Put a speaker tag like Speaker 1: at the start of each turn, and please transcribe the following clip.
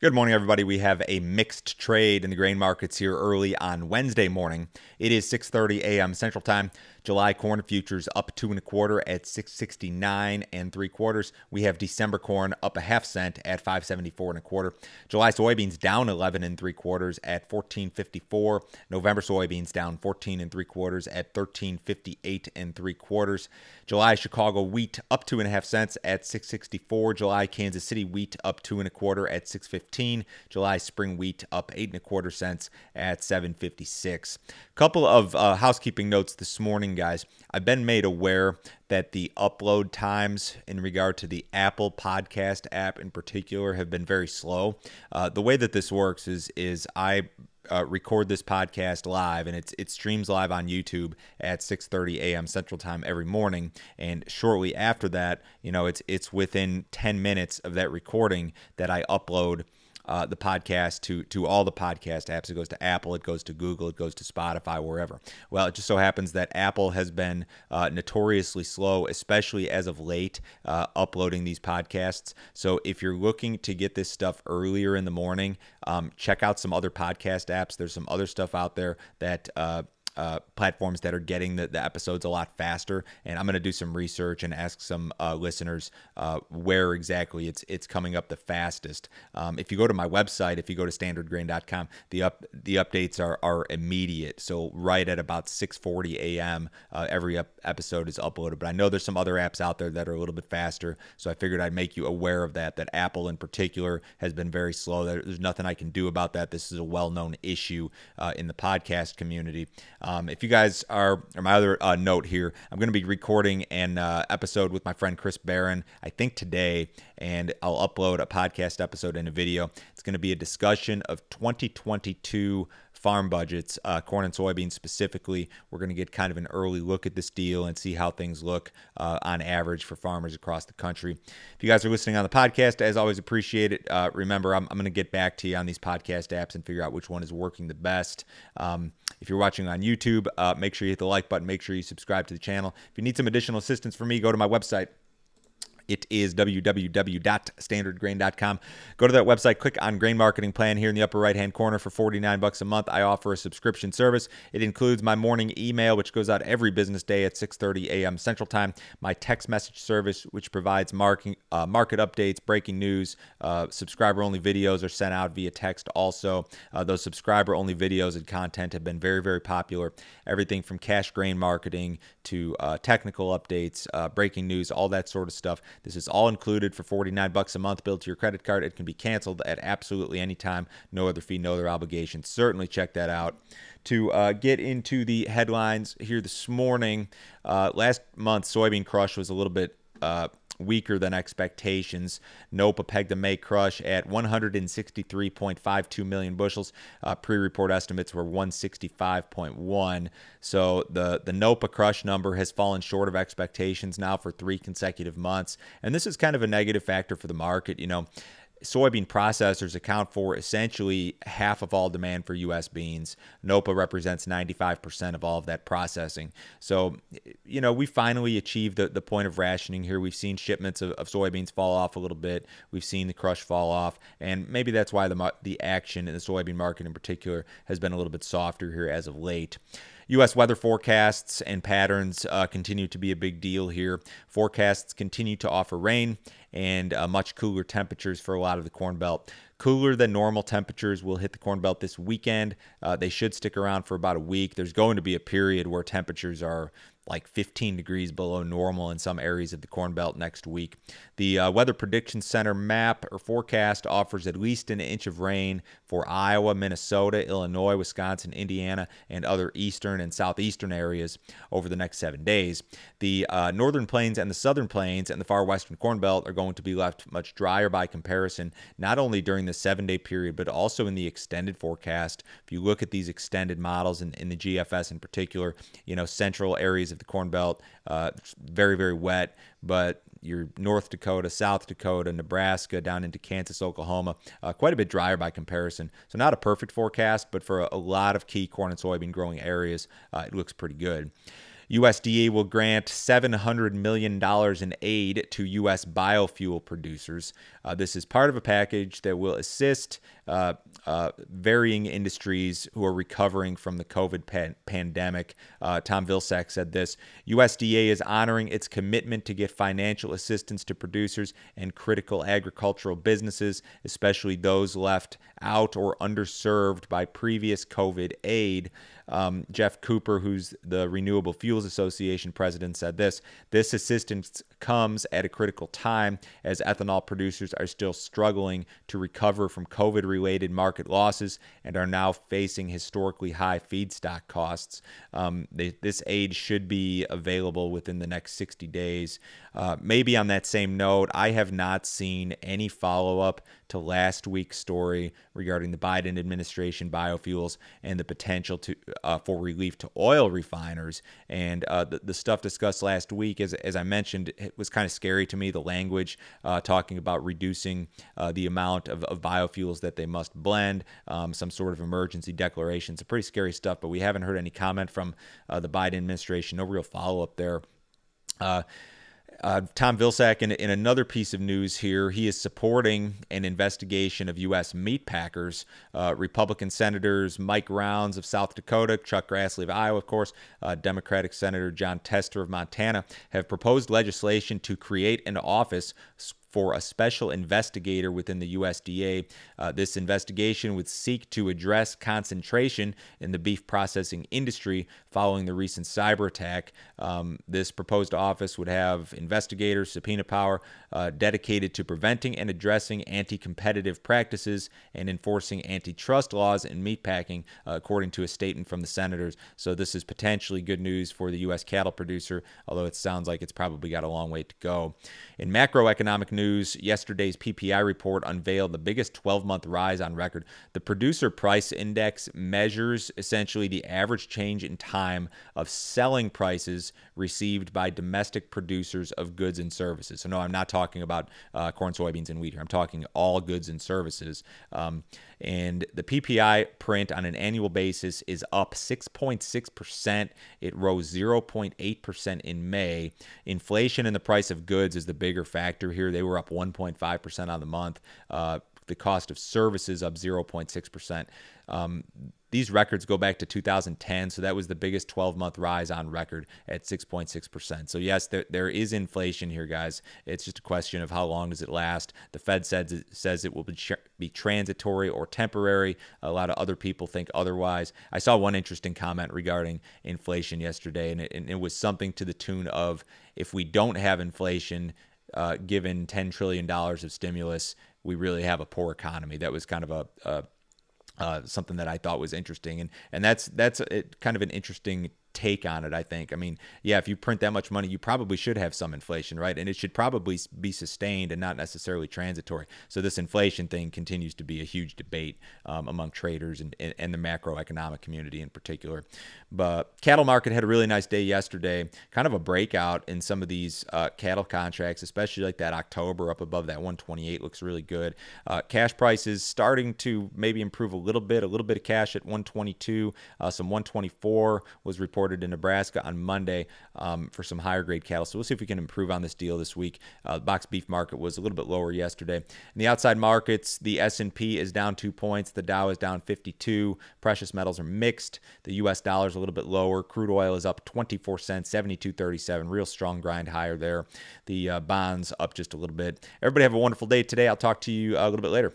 Speaker 1: Good morning, everybody. We have a mixed trade in the grain markets here early on Wednesday morning. It is 6:30 a.m. Central Time. July corn futures up two and a quarter at 669 and three quarters. We have December corn up a half cent at 574 and a quarter. July soybeans down 11 and three quarters at 1454. November soybeans down 14 and three quarters at 1358 and three quarters. July Chicago wheat up two and a half cents at 664. July Kansas City wheat up two and a quarter at 615. July spring wheat up eight and a quarter cents at 756. Couple of uh, housekeeping notes this morning guys, I've been made aware that the upload times in regard to the Apple Podcast app in particular have been very slow. Uh, the way that this works is is I uh, record this podcast live and it's it streams live on YouTube at 6:30 a.m. Central Time every morning and shortly after that you know it's it's within 10 minutes of that recording that I upload uh, the podcast to to all the podcast apps. It goes to Apple, it goes to Google, it goes to Spotify, wherever. Well, it just so happens that Apple has been uh, notoriously slow, especially as of late, uh, uploading these podcasts. So if you're looking to get this stuff earlier in the morning, um, check out some other podcast apps. There's some other stuff out there that uh, platforms that are getting the, the episodes a lot faster. And I'm going to do some research and ask some uh, listeners uh, where exactly it's it's coming up the fastest. Um, if you go to my website, if you go to standardgrain.com, the up the updates are are immediate. So right at about 6:40 a.m., uh, every ep- episode is uploaded. But I know there's some other apps out there that are a little bit faster. So I figured I'd make you aware of that. That Apple in particular has been very slow. There's nothing I can do about that. This is a well-known issue uh, in the podcast community. If you guys are, or my other uh, note here, I'm going to be recording an uh, episode with my friend Chris Barron, I think today, and I'll upload a podcast episode and a video. It's going to be a discussion of 2022 farm budgets, uh, corn and soybeans specifically. We're going to get kind of an early look at this deal and see how things look uh, on average for farmers across the country. If you guys are listening on the podcast, as always, appreciate it. Uh, remember, I'm, I'm going to get back to you on these podcast apps and figure out which one is working the best. Um, if you're watching on YouTube, uh, make sure you hit the like button. Make sure you subscribe to the channel. If you need some additional assistance from me, go to my website it is www.standardgrain.com. Go to that website, click on Grain Marketing Plan here in the upper right hand corner for 49 bucks a month. I offer a subscription service. It includes my morning email, which goes out every business day at 6:30 a.m. Central Time. My text message service, which provides marking, uh, market updates, breaking news. Uh, subscriber only videos are sent out via text. Also, uh, those subscriber only videos and content have been very, very popular. Everything from cash grain marketing to uh, technical updates, uh, breaking news, all that sort of stuff. This is all included for 49 bucks a month billed to your credit card. It can be canceled at absolutely any time. No other fee, no other obligation. Certainly check that out. To uh, get into the headlines here this morning, uh, last month soybean crush was a little bit uh, weaker than expectations. NOPA pegged the May crush at 163.52 million bushels. Uh, pre-report estimates were 165.1. So the the NOPA crush number has fallen short of expectations now for three consecutive months, and this is kind of a negative factor for the market. You know, soybean processors account for essentially half of all demand for U.S. beans. NOPA represents 95% of all of that processing. So, you know, we finally achieved the, the point of rationing here. We've seen shipments of, of soybeans fall off a little bit. We've seen the crush fall off, and maybe that's why the the action in the soybean market in particular has been a little bit softer here as of late. U.S. weather forecasts and patterns uh, continue to be a big deal here. Forecasts continue to offer rain and uh, much cooler temperatures for a lot of the Corn Belt. Cooler than normal temperatures will hit the Corn Belt this weekend. Uh, they should stick around for about a week. There's going to be a period where temperatures are like 15 degrees below normal in some areas of the Corn Belt next week. The uh, Weather Prediction Center map or forecast offers at least an inch of rain for Iowa, Minnesota, Illinois, Wisconsin, Indiana, and other eastern and southeastern areas over the next seven days. The uh, northern plains and the southern plains and the far western Corn Belt are going to be left much drier by comparison, not only during the seven day period, but also in the extended forecast. If you look at these extended models in, in the GFS in particular, you know, central areas of the Corn Belt. Uh, very, very wet, but your North Dakota, South Dakota, Nebraska, down into Kansas, Oklahoma, uh, quite a bit drier by comparison. So, not a perfect forecast, but for a, a lot of key corn and soybean growing areas, uh, it looks pretty good. USDA will grant $700 million in aid to U.S. biofuel producers. Uh, this is part of a package that will assist uh, uh, varying industries who are recovering from the COVID pan- pandemic. Uh, Tom Vilsack said this USDA is honoring its commitment to give financial assistance to producers and critical agricultural businesses, especially those left out or underserved by previous COVID aid. Um, Geoff Cooper, who's the Renewable Fuels Association president, said this This assistance comes at a critical time as ethanol producers are still struggling to recover from COVID related market losses and are now facing historically high feedstock costs. Um, they, this aid should be available within the next 60 days. Uh, maybe on that same note, I have not seen any follow up to last week's story regarding the Biden administration biofuels and the potential to uh, for relief to oil refiners. And uh, the, the stuff discussed last week, as, as I mentioned, it was kind of scary to me. The language uh, talking about reducing uh, the amount of, of, biofuels that they must blend, um, some sort of emergency declaration. It's pretty scary stuff, but we haven't heard any comment from uh, the Biden administration. No real follow up there. Uh, uh, Tom Vilsack, in, in another piece of news here, he is supporting an investigation of U.S. meat packers. Uh, Republican senators Mike Rounds of South Dakota, Chuck Grassley of Iowa, of course, uh, Democratic Senator Jon Tester of Montana have proposed legislation to create an office for a special investigator within the USDA. Uh, this investigation would seek to address concentration in the beef processing industry following the recent cyber attack. Um, this proposed office would have investigators, subpoena power, uh, dedicated to preventing and addressing anti competitive practices and enforcing antitrust laws in meatpacking, uh, according to a statement from the senators. So, this is potentially good news for the U.S. cattle producer, although it sounds like it's probably got a long way to go. In macroeconomic news, yesterday's PPI report unveiled the biggest 12 month rise on record. The producer price index measures essentially the average change in time of selling prices received by domestic producers of goods and services. So, no, I'm not talking about uh, corn, soybeans, and wheat here. I'm talking all goods and services. Um, and the PPI print on an annual basis is up 6.6%. It rose 0.8% in May. Inflation in the price of goods is the bigger factor here. They were up 1.5% on the month. Uh, the cost of services up 0.6%. Um, these records go back to 2010, so that was the biggest 12 month rise on record at 6.6%. So, yes, there, there is inflation here, guys. It's just a question of how long does it last. The Fed says it, says it will be, be transitory or temporary. A lot of other people think otherwise. I saw one interesting comment regarding inflation yesterday, and it, and it was something to the tune of if we don't have inflation, uh, given $10 trillion of stimulus, we really have a poor economy. That was kind of a, a uh, something that I thought was interesting, and and that's that's a, kind of an interesting take on it. I think. I mean, yeah, if you print that much money, you probably should have some inflation, right? And it should probably be sustained and not necessarily transitory. So this inflation thing continues to be a huge debate um, among traders and, and, and the macroeconomic community in particular. But cattle market had a really nice day yesterday. Kind of a breakout in some of these uh, cattle contracts, especially like that October up above that 128 looks really good. Uh, cash prices starting to maybe improve a little bit. A little bit of cash at 122. Uh, some 124 was reported reported in Nebraska on Monday um, for some higher grade cattle. So we'll see if we can improve on this deal this week. Uh, the box beef market was a little bit lower yesterday. In the outside markets, the S&P is down two points. The Dow is down 52. Precious metals are mixed. The U.S. dollar is a little bit lower. Crude oil is up 24 cents, 72.37. Real strong grind higher there. The uh, bonds up just a little bit. Everybody have a wonderful day today. I'll talk to you a little bit later.